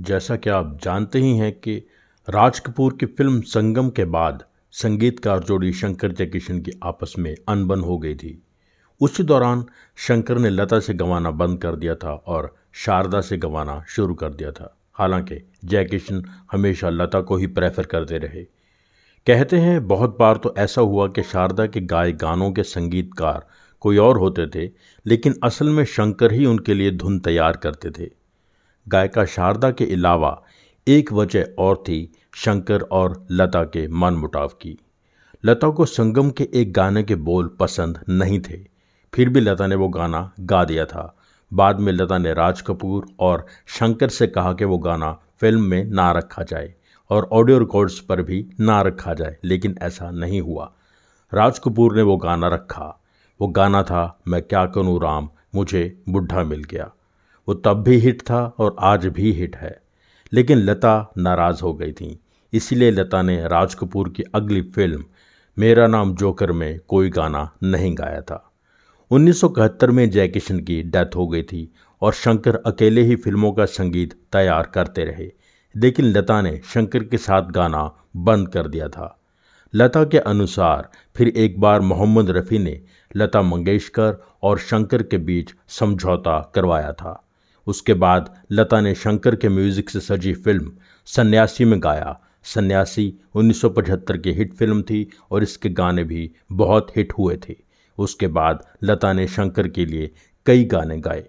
जैसा कि आप जानते ही हैं कि राज कपूर की फ़िल्म संगम के बाद संगीतकार जोड़ी शंकर जयकिशन की आपस में अनबन हो गई थी। उसी दौरान शंकर ने लता से गंवाना बंद कर दिया था और शारदा से गंवाना शुरू कर दिया था। हालाँकि जयकिशन हमेशा लता को ही प्रेफर करते रहे। कहते हैं, बहुत बार तो ऐसा हुआ कि शारदा के गाय गानों के संगीतकार कोई और होते थे, लेकिन असल में शंकर ही उनके लिए धुन तैयार करते थे। गायिका शारदा के अलावा एक वजह और थी शंकर और लता के मन मुटाव की। लता को संगम के एक गाने के बोल पसंद नहीं थे। फिर भी लता ने वो गाना गा दिया था। बाद में लता ने राज कपूर और शंकर से कहा कि वो गाना फ़िल्म में ना रखा जाए और ऑडियो रिकॉर्ड्स पर भी ना रखा जाए, लेकिन ऐसा नहीं हुआ। राज कपूर ने वो गाना रखा। वो गाना था, मैं क्या करूँ राम, मुझे बुढ़ा मिल गया। वो तब भी हिट था और आज भी हिट है। लेकिन लता नाराज़ हो गई थी। इसीलिए लता ने राज कपूर की अगली फ़िल्म, मेरा नाम जोकर में कोई गाना नहीं गाया था। 1971 में जयकिशन की डेथ हो गई थी और शंकर अकेले ही फ़िल्मों का संगीत तैयार करते रहे। लेकिन लता ने शंकर के साथ गाना बंद कर दिया था। लता के अनुसार फिर एक बार मोहम्मद रफ़ी ने लता मंगेशकर और शंकर के बीच समझौता करवाया था। उसके बाद लता ने शंकर के म्यूज़िक से सजी फ़िल्म सन्यासी में गाया। सन्यासी 1975 की हिट फ़िल्म थी और इसके गाने भी बहुत हिट हुए थे। उसके बाद लता ने शंकर के लिए कई गाने गाए।